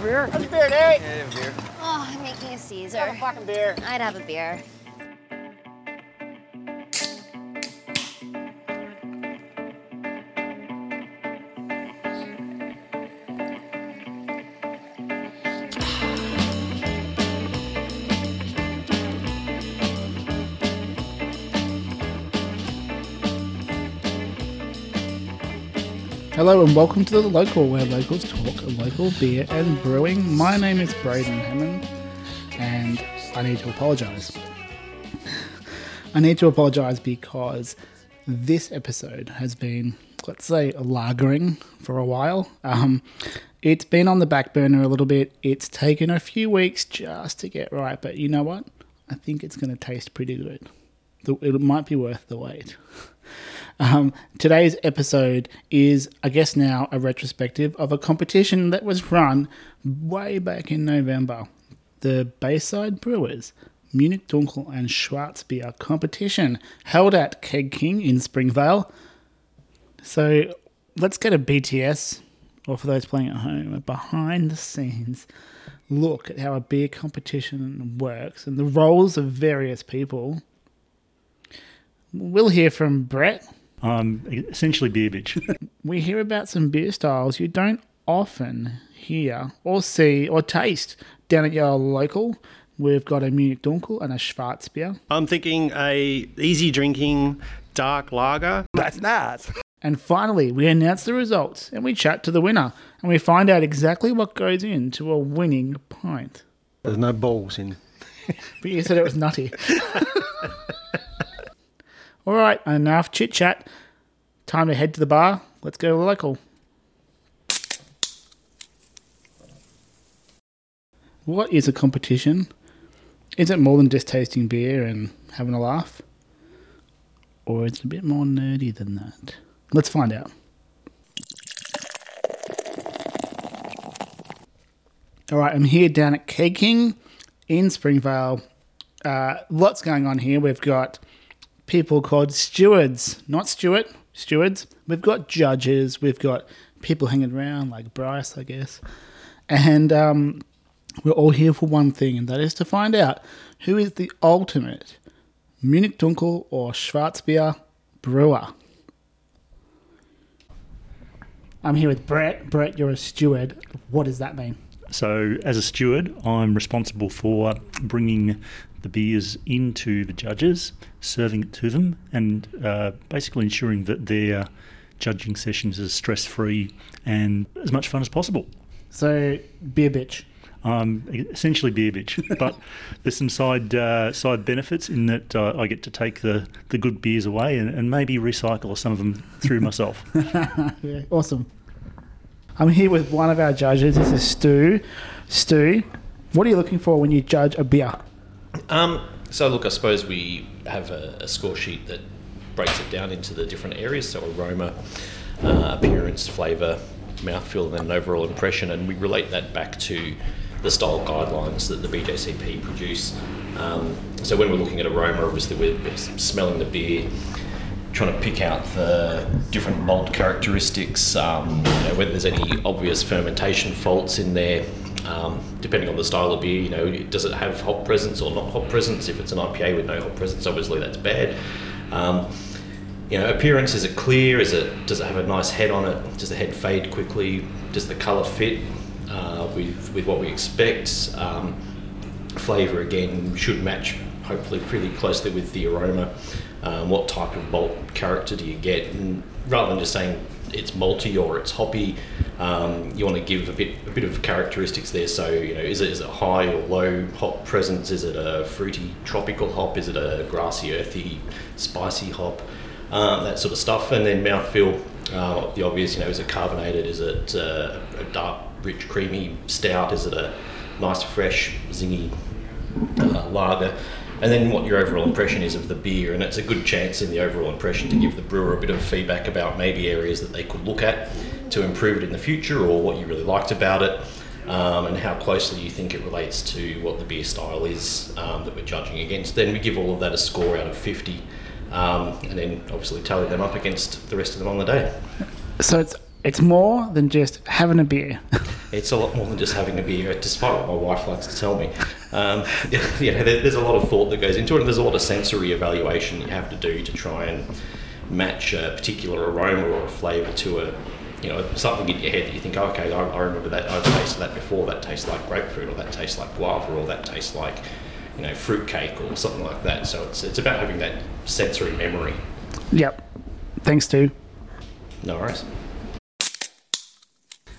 a beer? Have a beer, Nate. Yeah, have a beer. Oh, I'm making a Caesar. Have a fucking beer. I'd have a beer. Hello and welcome to the local, where locals talk local beer and brewing. My name is Braden Hammond, and I need to apologise. I need to apologise because this episode has been, let's say, lagering for a while. Um, it's been on the back burner a little bit. It's taken a few weeks just to get right, but you know what? I think it's going to taste pretty good. It might be worth the wait. Um, today's episode is, I guess, now a retrospective of a competition that was run way back in November. The Bayside Brewers Munich Dunkel and Schwarzbier competition held at Keg King in Springvale. So let's get a BTS, or for those playing at home, a behind the scenes look at how a beer competition works and the roles of various people. We'll hear from Brett. I'm essentially beer bitch. we hear about some beer styles you don't often hear or see or taste down at your local. We've got a Munich Dunkel and a Schwarzbier. I'm thinking a easy drinking dark lager. That's nice. And finally, we announce the results and we chat to the winner and we find out exactly what goes into a winning pint. There's no balls in. But you said it was nutty. All right, enough chit chat. Time to head to the bar. Let's go to the local. What is a competition? Is it more than just tasting beer and having a laugh? Or is it a bit more nerdy than that? Let's find out. All right, I'm here down at Keg King in Springvale. Uh, lots going on here. We've got people called stewards, not Stuart, stewards. We've got judges. We've got people hanging around like Bryce, I guess. And um, we're all here for one thing, and that is to find out who is the ultimate Munich Dunkel or Schwarzbier brewer. I'm here with Brett. Brett, you're a steward. What does that mean? so, as a steward, I'm responsible for bringing the beers into the judges, serving it to them, and uh, basically ensuring that their judging sessions are stress free and as much fun as possible. So, beer bitch. I'm essentially beer bitch, but there's some side uh, side benefits in that uh, I get to take the, the good beers away and, and maybe recycle some of them through myself. Yeah, awesome. I'm here with one of our judges. This is Stu. Stu, what are you looking for when you judge a beer? Um, so look, I suppose we have a, a score sheet that breaks it down into the different areas. So aroma, uh, appearance, flavour, mouthfeel, and then an overall impression, and we relate that back to the style guidelines that the BJCP produce. Um, so when we're looking at aroma, obviously we're, we're smelling the beer, trying to pick out the different malt characteristics, um, you know, whether there's any obvious fermentation faults in there. Um, depending on the style of beer, you know, does it have hop presence or not hop presence? If it's an IPA with no hop presence, obviously that's bad. Um, you know, appearance is it clear? Is it does it have a nice head on it? Does the head fade quickly? Does the colour fit uh, with with what we expect? Um, flavour again should match hopefully pretty closely with the aroma. Um, what type of malt character do you get? And rather than just saying it's malty or it's hoppy, um, you want to give a bit a bit of characteristics there. So you know, is it is it high or low hop presence? Is it a fruity tropical hop? Is it a grassy, earthy, spicy hop? Um, that sort of stuff. And then mouthfeel, uh, the obvious. You know, is it carbonated? Is it uh, a dark, rich, creamy stout? Is it a nice, fresh, zingy uh, lager, and then what your overall impression is of the beer. And it's a good chance in the overall impression to give the brewer a bit of feedback about maybe areas that they could look at to improve it in the future or what you really liked about it. Um, and how closely you think it relates to what the beer style is um, that we're judging against. Then we give all of that a score out of 50, um, and then obviously tally them up against the rest of them on the day. So it's it's more than just having a beer. it's a lot more than just having a beer, despite what my wife likes to tell me. Um, you know, there, there's a lot of thought that goes into it, and there's a lot of sensory evaluation you have to do to try and match a particular aroma or a flavour to a you know, something in your head that you think, oh, okay, I, I remember that, I've tasted that before, that tastes like grapefruit, or that tastes like guava, or that tastes like, you know, fruitcake, or something like that. So it's, it's about having that sensory memory. Yep. Thanks, Stu. No worries.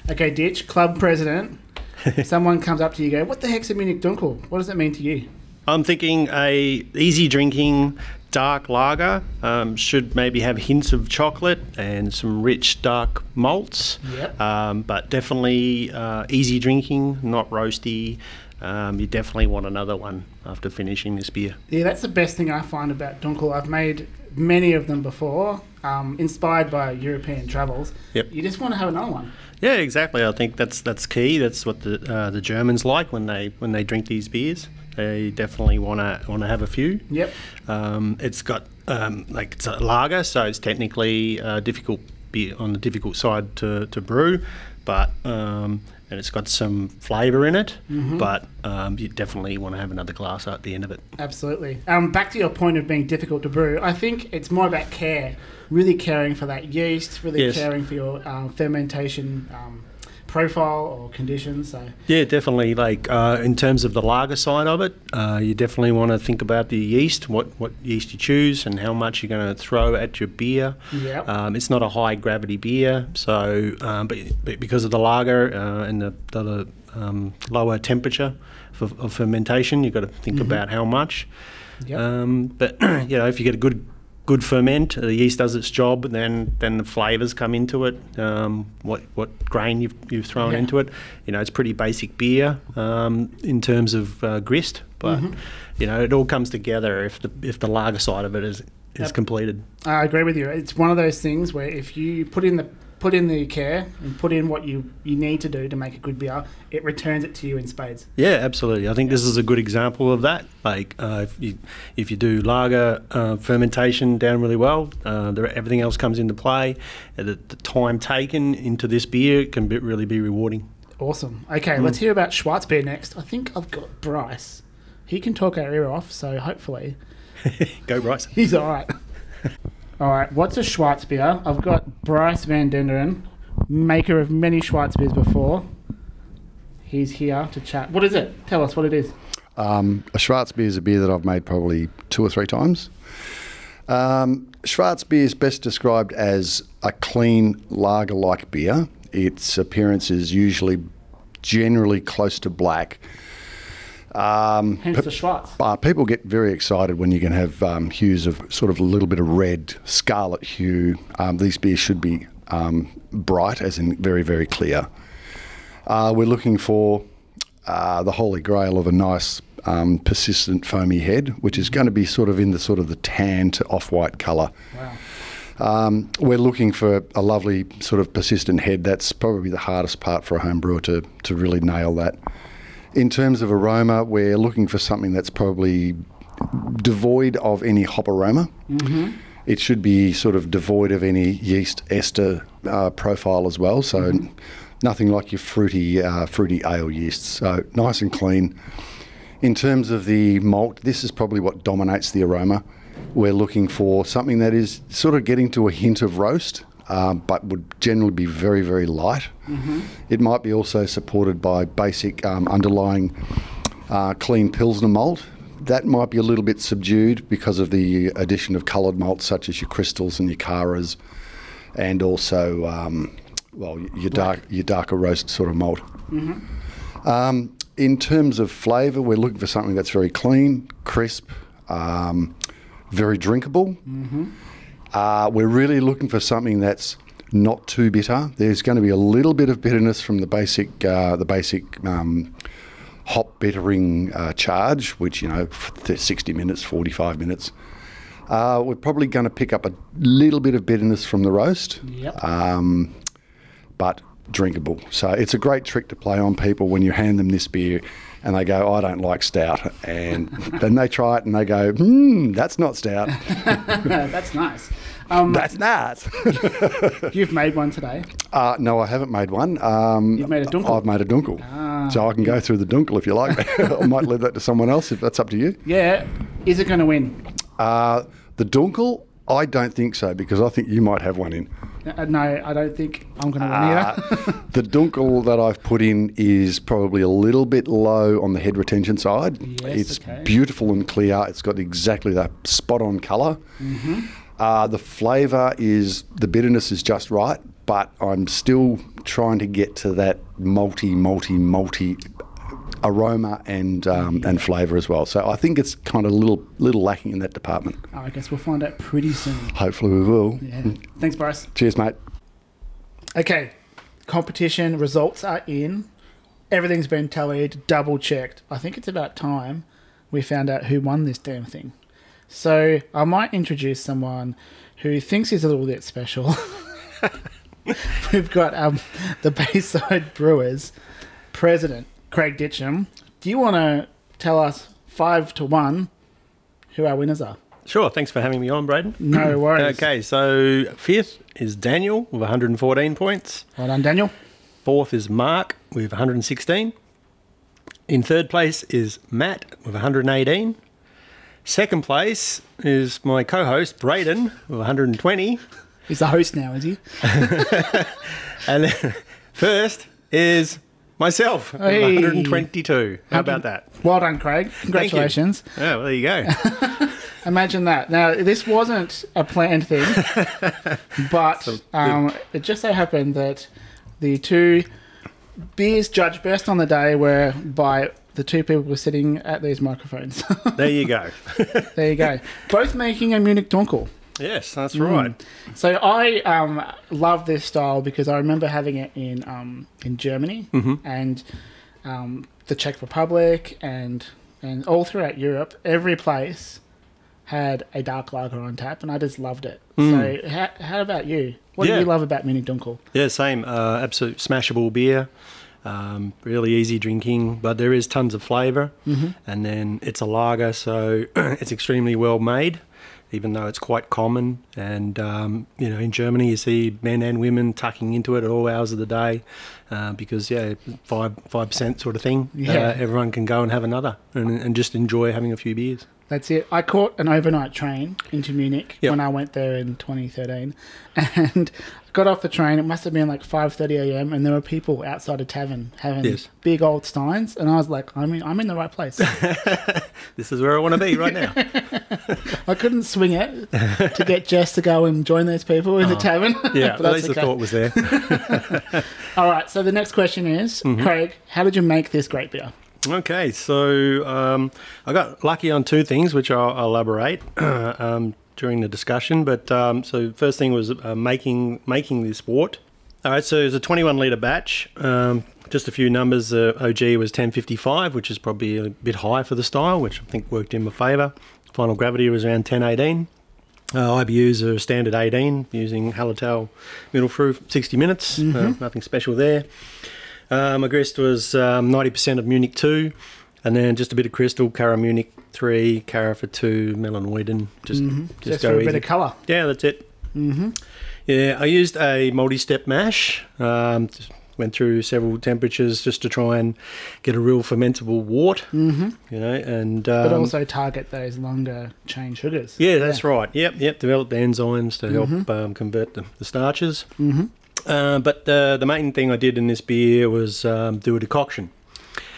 Okay, Ditch, club president. Someone comes up to you and go, What the heck's a Munich Dunkel? What does that mean to you? I'm thinking a easy drinking dark lager um, should maybe have hints of chocolate and some rich dark malts. Yep. Um, but definitely uh, easy drinking, not roasty. Um, you definitely want another one after finishing this beer. Yeah, that's the best thing I find about Dunkel. I've made many of them before, um, inspired by European travels. Yep. You just want to have another one. Yeah, exactly. I think that's that's key. That's what the uh, the Germans like when they when they drink these beers. They definitely want to want to have a few. Yep. Um, it's got um, like it's a lager, so it's technically uh, difficult beer on the difficult side to, to brew, but um, and it's got some flavour in it. But um, you definitely want to have another glass at the end of it. Absolutely. Um, back to your point of being difficult to brew, I think it's more about care, really caring for that yeast, really Yes. caring for your um, fermentation um, profile or conditions. So Yeah, definitely. Like uh, in terms of the lager side of it, uh, you definitely want to think about the yeast, what what yeast you choose, and how much you're going to throw at your beer. Yep. Um, it's not a high gravity beer, so um, but, but because of the lager uh, and the, the um, lower temperature for, of fermentation, you've got to think about how much. Yep. Um, but you know, if you get a good good ferment, the yeast does its job, then then the flavors come into it. Um, what what grain you've you've thrown Yeah. into it. You know, it's pretty basic beer um, in terms of uh, grist, but Mm-hmm. you know, it all comes together if the if the lager side of it is is Yep. completed. I agree with you. It's one of those things where if you put in the put in the care and put in what you, you need to do to make a good beer, it returns it to you in spades. Yeah, absolutely. I think this is a good example of that. Like uh, if you if you do lager uh, fermentation down really well, uh, the, everything else comes into play. Uh, The, the time taken into this beer can be, really be rewarding. Awesome. Okay, let's hear about Schwarzbier next. I think I've got Bryce. He can talk our ear off, so hopefully Go Bryce. he's all right. All right, what's a Schwarzbier? I've got Bryce Van Denderen, maker of many Schwarzbiers before. He's here to chat. What is it? Tell us what it is. Um, a Schwarzbier is a beer that I've made probably two or three times. Um, Schwarzbier is best described as a clean lager-like beer. Its appearance is usually generally close to black. Um, Hence the Schwarz. uh, people get very excited when you can have um, hues of sort of a little bit of red, scarlet hue. Um, these beers should be um, bright, as in very, very clear. Uh, we're looking for uh, the holy grail of a nice, um, persistent, foamy head, which is going to be sort of in the sort of the tan to off-white colour. Wow. Um, we're looking for a lovely sort of persistent head. That's probably the hardest part for a home brewer to, to really nail that. In terms of aroma, we're looking for something that's probably devoid of any hop aroma. It should be sort of devoid of any yeast ester uh, profile as well. So nothing like your fruity uh, fruity ale yeasts. So nice and clean. In terms of the malt, this is probably what dominates the aroma. We're looking for something that is sort of getting to a hint of roast, um, but would generally be very, very light. It might be also supported by basic um, underlying uh, clean Pilsner malt. That might be a little bit subdued because of the addition of coloured malts such as your crystals and your caras, and also, um, well, your dark, your darker roast sort of malt. Um, in terms of flavour, we're looking for something that's very clean, crisp, um, very drinkable. Uh, we're really looking for something that's not too bitter. There's going to be a little bit of bitterness from the basic, uh, the basic um, hop bittering uh, charge, which you know, f- 60 minutes, 45 minutes. Uh, we're probably going to pick up a little bit of bitterness from the roast Yep. um, but drinkable. So it's a great trick to play on people when you hand them this beer and they go, I don't like stout. And then they try it and they go, hmm, that's not stout. That's nice. Um, That's nice. You've made one today. uh, no, I haven't made one. Um, You've made a dunkel. Ah. I've made a dunkel. So I can go through the dunkel if you like. I might leave that to someone else if that's up to you. Yeah. Is it going to win? Uh, the dunkel, I don't think so because I think you might have one in. Uh, no, I don't think I'm going to win Uh, either. the dunkel that I've put in is probably a little bit low on the head retention side. Yes, it's okay. beautiful and clear. It's got exactly that spot on color Mm-hmm. Uh, the flavour is the bitterness is just right, but I'm still trying to get to that multi, multi, multi aroma and um, and flavour as well. So I think it's kind of a little little lacking in that department. I guess we'll find out pretty soon. Hopefully we will. Yeah. Thanks, Bryce. Cheers, mate. Okay, competition results are in. Everything's been tallied, double checked. I think it's about time we found out who won this damn thing. So I might introduce someone who thinks he's a little bit special. We've got um, the Bayside Brewers president, Craig Ditcham. Do you want to tell us five to one who our winners are? Sure. Thanks for having me on, Braden. No worries. Okay, so fifth is Daniel with 114 points. Well done, Daniel. Fourth is Mark with 116. In third place is Matt with 118. Second place is my co-host Braden with 120. He's the host now, is he? And then first is myself Hey. 122. How about that? Well done, Craig. Congratulations. Yeah, well, there you go. Imagine that. Now, this wasn't a planned thing, but um, it just so happened that the two beers judged best on the day were by the two people who were sitting at these microphones. there you go. there you go. Both making a Munich Dunkel. Yes, that's right. So I um, love this style because I remember having it in um, in Germany and um, the Czech Republic and and all throughout Europe. Every place had a dark lager on tap, and I just loved it. So how, how about you? What do you love about Munich Dunkel? Yeah, same. Uh, absolute smashable beer. Um, really easy drinking, but there is tons of flavor And then it's a lager, so it's extremely well made, even though it's quite common. And um, you know, in Germany, you see men and women tucking into it at all hours of the day, uh, because yeah, five five percent sort of thing. Yeah. Uh, everyone can go and have another and, and just enjoy having a few beers. That's it. I caught an overnight train into Munich Yep. when I went there in 2013, and got off the train. It must have been like 5:30 a.m. and there were people outside a tavern having Yes. big old steins, and I was like, I'm in, I'm in the right place. This is where I want to be right now. I couldn't swing it to get Jess to go and join those people in the tavern. Oh. Yeah, but at that's least the okay. thought was there. All right. So the next question is, Mm-hmm. Craig, how did you make this great beer? Okay, so um, I got lucky on two things, which I'll, I'll elaborate um, during the discussion. But um, so first thing was uh, making making this wort. All right, so it's a 21 liter batch. Um, just a few numbers. Uh, OG was 1055, which is probably a bit high for the style, which I think worked in my favour. Final gravity was around 1018. Uh, IBUs are standard 18 using Hallertau Mittelfrüh 60 minutes. Uh, nothing special there. Uh, my grist was um, 90% of Munich 2, and then just a bit of crystal, Cara Munich 3, Carafa 2, Melanoidin. Just, just, Just go for a easy. bit of colour. Yeah, that's it. Mm-hmm. Yeah, I used a multi-step mash. Um, just went through several temperatures just to try and get a real fermentable wort. Mm-hmm. You know, and um, But also target those longer chain sugars. yeah, that's right. Yep, yep. Develop the enzymes to help Mm-hmm. um, convert the, the starches. Mm-hmm. Uh, but the the main thing I did in this beer was um, do a decoction.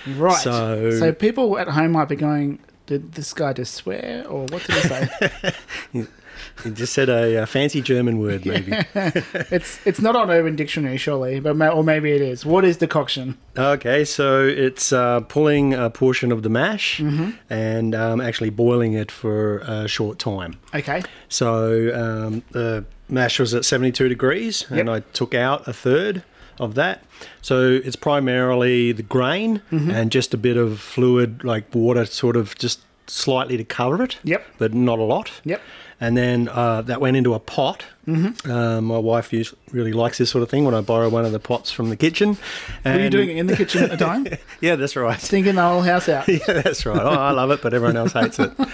Right. So- so people at home might be going, did this guy just swear? Or what did he say? He just said a, uh fancy German word, maybe. it's it's not on Urban Dictionary, surely, but ma- or maybe it is. What is decoction? Okay, so it's uh, pulling a portion of the mash Mm-hmm. and um, actually boiling it for a short time. Okay. So um, the mash was at 72 degrees, and I took out a third of that. So it's primarily the grain Mm-hmm. and just a bit of fluid, like water, sort of just slightly to cover it. Yep. But not a lot. Yep. And then uh, that went into a pot. Mm-hmm. Uh, my wife use, really likes this sort of thing when I borrow one of the pots from the kitchen. Were you doing it in the kitchen at the time? Yeah, that's right. Stinking the whole house out. Yeah, that's right. Oh, I love it, but everyone else hates it.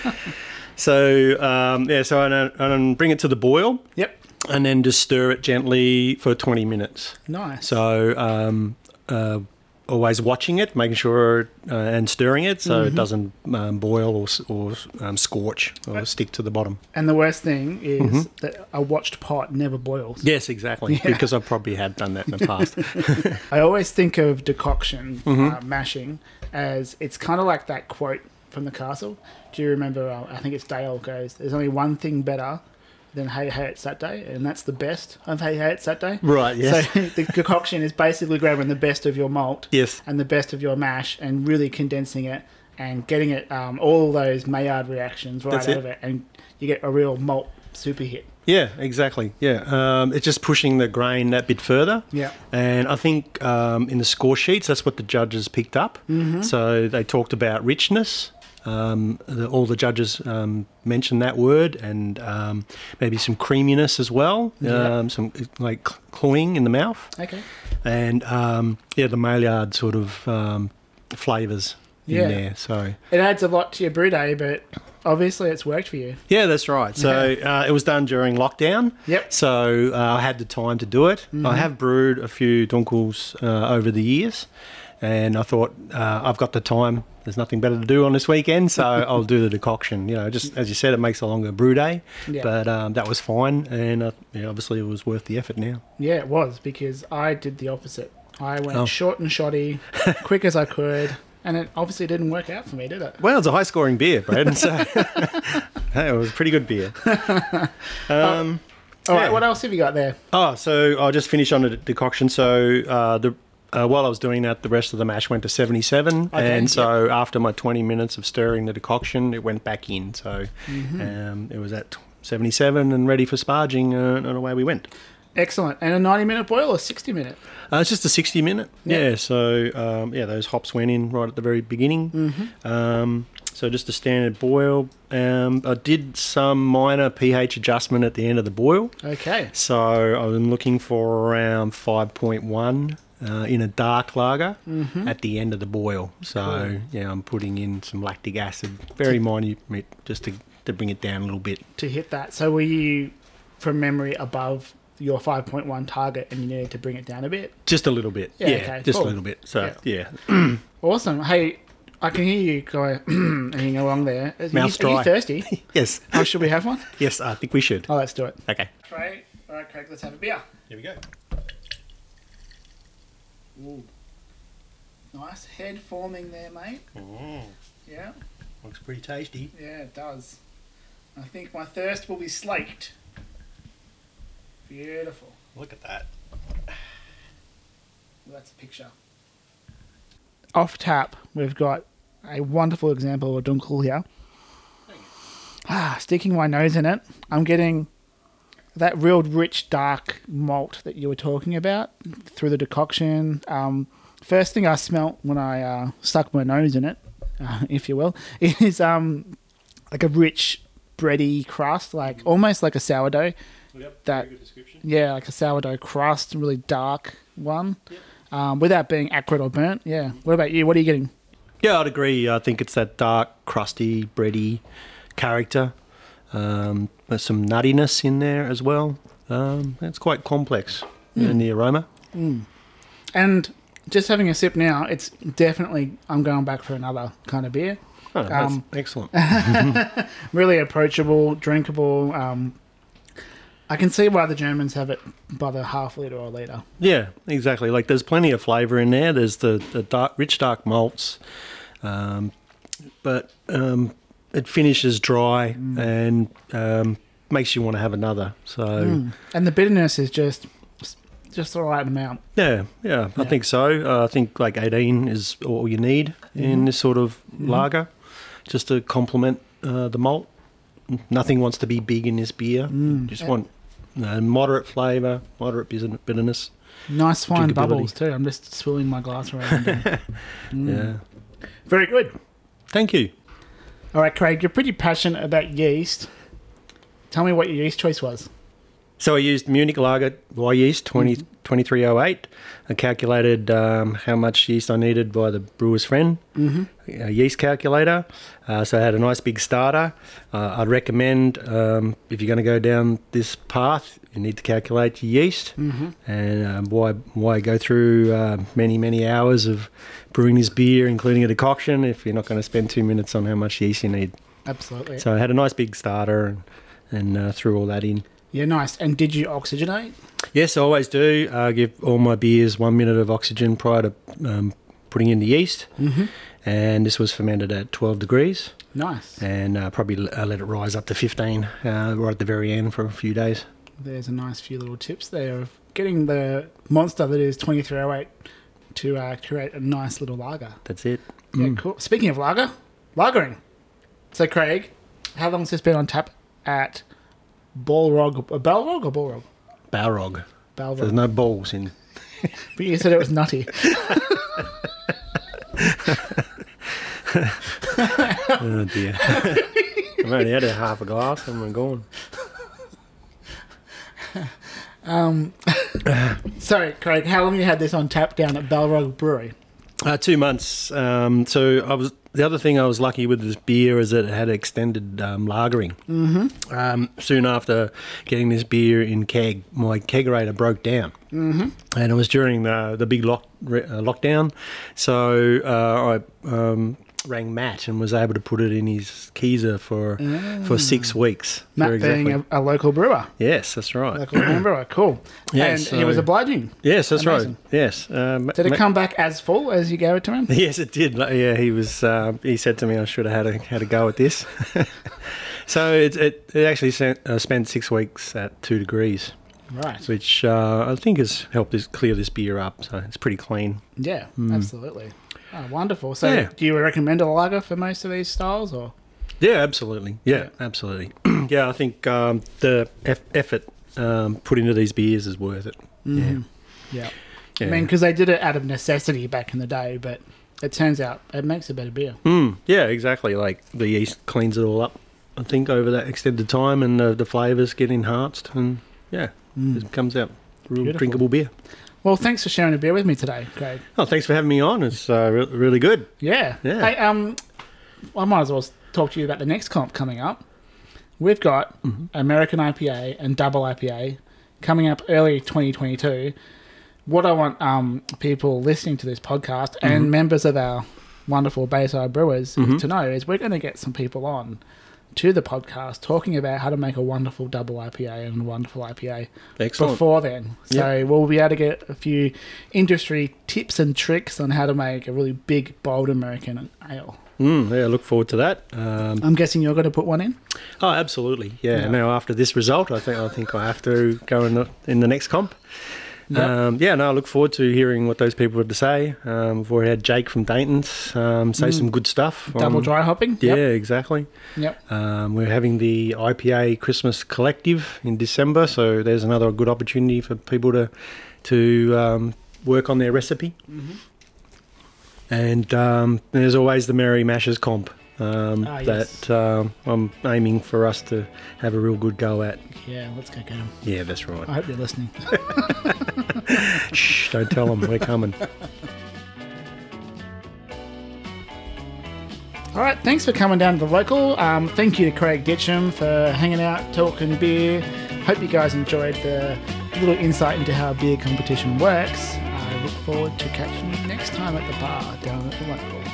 So um, yeah, so and, and bring it to the boil, Yep. And then just stir it gently for 20 minutes. Nice. So um, uh, always watching it, making sure uh, and stirring it so it doesn't um, boil or, or um, scorch or stick to the bottom. and the worst thing is Mm-hmm. that a watched pot never boils. Yes, exactly. Because I probably had done that in the past. I always think of decoction Mm-hmm. uh, mashing as it's kind of like that quote from the castle. Do you remember? Uh, I think it's Dale goes, "There's only one thing better than Hey Hey It's Saturday, and that's the best of Hey Hey It's Saturday. Right, yes. So the decoction is basically grabbing the best of your malt, Yes. and the best of your mash, and really condensing it and getting it um, all those Maillard reactions right That's out it. of it, and you get a real malt super hit. Yeah, exactly. Yeah, um, it's just pushing the grain that bit further. Yeah. and I think um, in the score sheets that's what the judges picked up. Mm-hmm. So they talked about richness. Um, the, all the judges um, mentioned that word, and um, maybe some creaminess as well. Yeah. Um, some like cloying in the mouth, Okay. and um, yeah, the Maillard sort of um, flavors Yeah. in there. So It adds a lot to your brew day, but obviously it's worked for you. Yeah, that's right. So uh, it was done during lockdown. Yep. So uh, I had the time to do it. I have brewed a few dunkels uh, over the years, and I thought uh, I've got the time. There's nothing better to do on this weekend, so I'll do the decoction. You know, just as you said, it makes a longer brew day, Yeah. but um, that was fine, and uh, yeah, obviously it was worth the effort now. Yeah, it was because I did the opposite. I went Oh. short and shoddy, quick as I could, and it obviously didn't work out for me, did it? Well, it's a high-scoring beer, Brad. So hey, it was a pretty good beer. Um, All right, Yeah. what else have you got there? Oh, so I'll just finish on the decoction. So uh, the uh, while I was doing that, the rest of the mash went to 77, Okay, and so after my 20 minutes of stirring the decoction, it went back in. So um, it was at 77 and ready for sparging, uh, and away we went. Excellent. And a 90 minute boil or 60 minute? Uh, it's just a 60 minute. Yeah. Yeah. So um, yeah, those hops went in right at the very beginning. Um, so just a standard boil. Um, I did some minor pH adjustment at the end of the boil. Okay. So I'm looking for around 5.1 uh, in a dark lager at the end of the boil. So yeah, I'm putting in some lactic acid, very minute, just to, to bring it down a little bit. To hit that. So were you, from memory, above your 5.1 target and you needed to bring it down a bit? Just a little bit. Yeah, Yeah, okay, just cool. a little bit. So Yeah. yeah. Awesome. Hey, I can hear you going hanging along there. Are you, Mouth's are you dry. thirsty? yes. oh, should we have one? Yes, I think we should. Oh, let's do it. Okay. Right. All right, Craig, let's have a beer. Here we go. Ooh. Nice head forming there, mate. Yeah. Looks pretty tasty. Yeah, it does. I think my thirst will be slaked. Beautiful. Look at that. Well, that's a picture. Off tap, we've got a wonderful example of a dunkel here. Ah, sticking my nose in it, I'm getting that real rich, dark malt that you were talking about through the decoction. Um, first thing I smelt when I uh, stuck my nose in it, uh, if you will, is um, like a rich, bready crust, like almost like a sourdough. Yep. That- good description. Yeah, like a sourdough crust, really dark one, um, without being acrid or burnt. Yeah. What about you? What are you getting? Yeah, I'd agree. I think it's that dark, crusty, bready character. Um, there's some nuttiness in there as well. Um, it's quite complex in the aroma. And just having a sip now, it's definitely I'm going back for another kind of beer. Oh, Um, excellent. Really approachable, drinkable. Um, I can see why the Germans have it by the half liter or liter. yeah, exactly. Like there's plenty of flavour in there. There's the, the dark, rich dark malts, um, but um, it finishes dry and um, makes you want to have another. So. And the bitterness is just just the right amount. Yeah, yeah, I think so. Uh, I think like 18 is all you need in this sort of lager, just to complement uh, the malt. Nothing wants to be big in this beer. Just Yeah. want uh, moderate flavour, moderate bitterness. Nice fine bubbles too. I'm just swilling my glass around. there. Yeah. Very good. Thank you. All right, Craig, you're pretty passionate about yeast. Tell me what your yeast choice was. So I used Munich Lager Wyeast 20, 2308. I calculated um, how much yeast I needed by the brewer's friend mm-hmm. yeast calculator. Uh, so I had a nice big starter. Uh, I'd recommend um, if you're going to go down this path, you need to calculate your yeast. Mm-hmm. And um, why why go through uh, many many hours of brewing this beer, including a decoction, if you're not going to spend two minutes on how much yeast you need. Absolutely. So I had a nice big starter and and uh, threw all that in. yeah, nice. And did you oxygenate? Yes, I always do. I give all my beers one minute of oxygen prior to um, putting in the yeast. Mm-hmm. And this was fermented at 12 degrees. Nice. And uh, probably uh, let it rise up to 15 uh, right at the very end for a few days. There's a nice few little tips there of getting the monster that is 2308 to uh, create a nice little lager. That's it. Yeah, cool. Speaking of lager, lagering. So, Craig, how long has this been on tap at Balrog? Uh, Balrog or Balrog? Balrog. Balrog. There's no balls in. But you said it was nutty. Oh dear. I've only had a half a glass and we're gone. Sorry, Craig, how long you had this on tap down at Balrog Brewery? Uh, two months. Um, so I was the other thing I was lucky with this beer is that it had extended um, lagering. Mm-hmm. Um, soon after getting this beer in keg, my kegerator broke down, mm-hmm. and it was during the the big lock uh, lockdown. So uh, I um, rang Matt and was able to put it in his keezer for for six weeks. Matt exactly. being a, a local brewer. yes, that's right. Local brewer, cool. Yeah, and he was obliging. Yes, that's Amazing. right. Yes. Um, Did it Ma- come back as full as you gave it to him? Yes, it did. Yeah, he was. Uh, he said to me, "I should have had a had a go at this." so it it, it actually sent, uh, spent six weeks at two degrees, Right. which uh, I think has helped us clear this beer up. So it's pretty clean. Yeah, absolutely. Oh, wonderful. So. Yeah. do you recommend a lager for most of these styles, or Yeah, absolutely. Yeah, absolutely. yeah, I think um, the eff- effort um, put into these beers is worth it. yeah? Yeah. I mean, because they did it out of necessity back in the day, but it turns out it makes a better beer. Mm, yeah, exactly. Like the yeast cleans it all up. I think over that extended time, and the, the flavors get enhanced, and yeah, it comes out real Beautiful. drinkable beer. Well, thanks for sharing a beer with me today, Craig. Oh, thanks for having me on. It's uh, re- really good. Yeah. Yeah. Hey, um, I might as well talk to you about the next comp coming up. We've got Mm-hmm. American IPA and Double IPA coming up early 2022. What I want um, people listening to this podcast Mm-hmm. and members of our wonderful Bayside Brewers to know is we're going to get some people on to the podcast talking about how to make a wonderful double IPA and a wonderful IPA Excellent. before then. So we'll be able to get a few industry tips and tricks on how to make a really big, bold American ale. Mm, yeah, look forward to that. Um, I'm guessing you're going to put one in. oh, absolutely. Yeah. Yeah. Now after this result, I think I think I have to go in the, in the next comp. Yep. Um, yeah, no, I look forward to hearing what those people have to say. Um, we've already had Jake from Dayton's um, say some good stuff. Double on- dry hopping. Yeah, Yep. exactly. Yep. Um, we're having the IPA Christmas Collective in December, so there's another good opportunity for people to to um, work on their recipe. Mm-hmm. And um, there's always the Merry Mashers comp um, Ah, yes. that um, I'm aiming for us to have a real good go at. Yeah, let's go get them. Yeah, that's right. I hope you're listening. Shh, don't tell them we're coming. All right, thanks for coming down to the local. Um, thank you to Craig Ditcham for hanging out, talking beer. Hope you guys enjoyed the little insight into how a beer competition works. I look forward to catching you next time at the bar down at the local.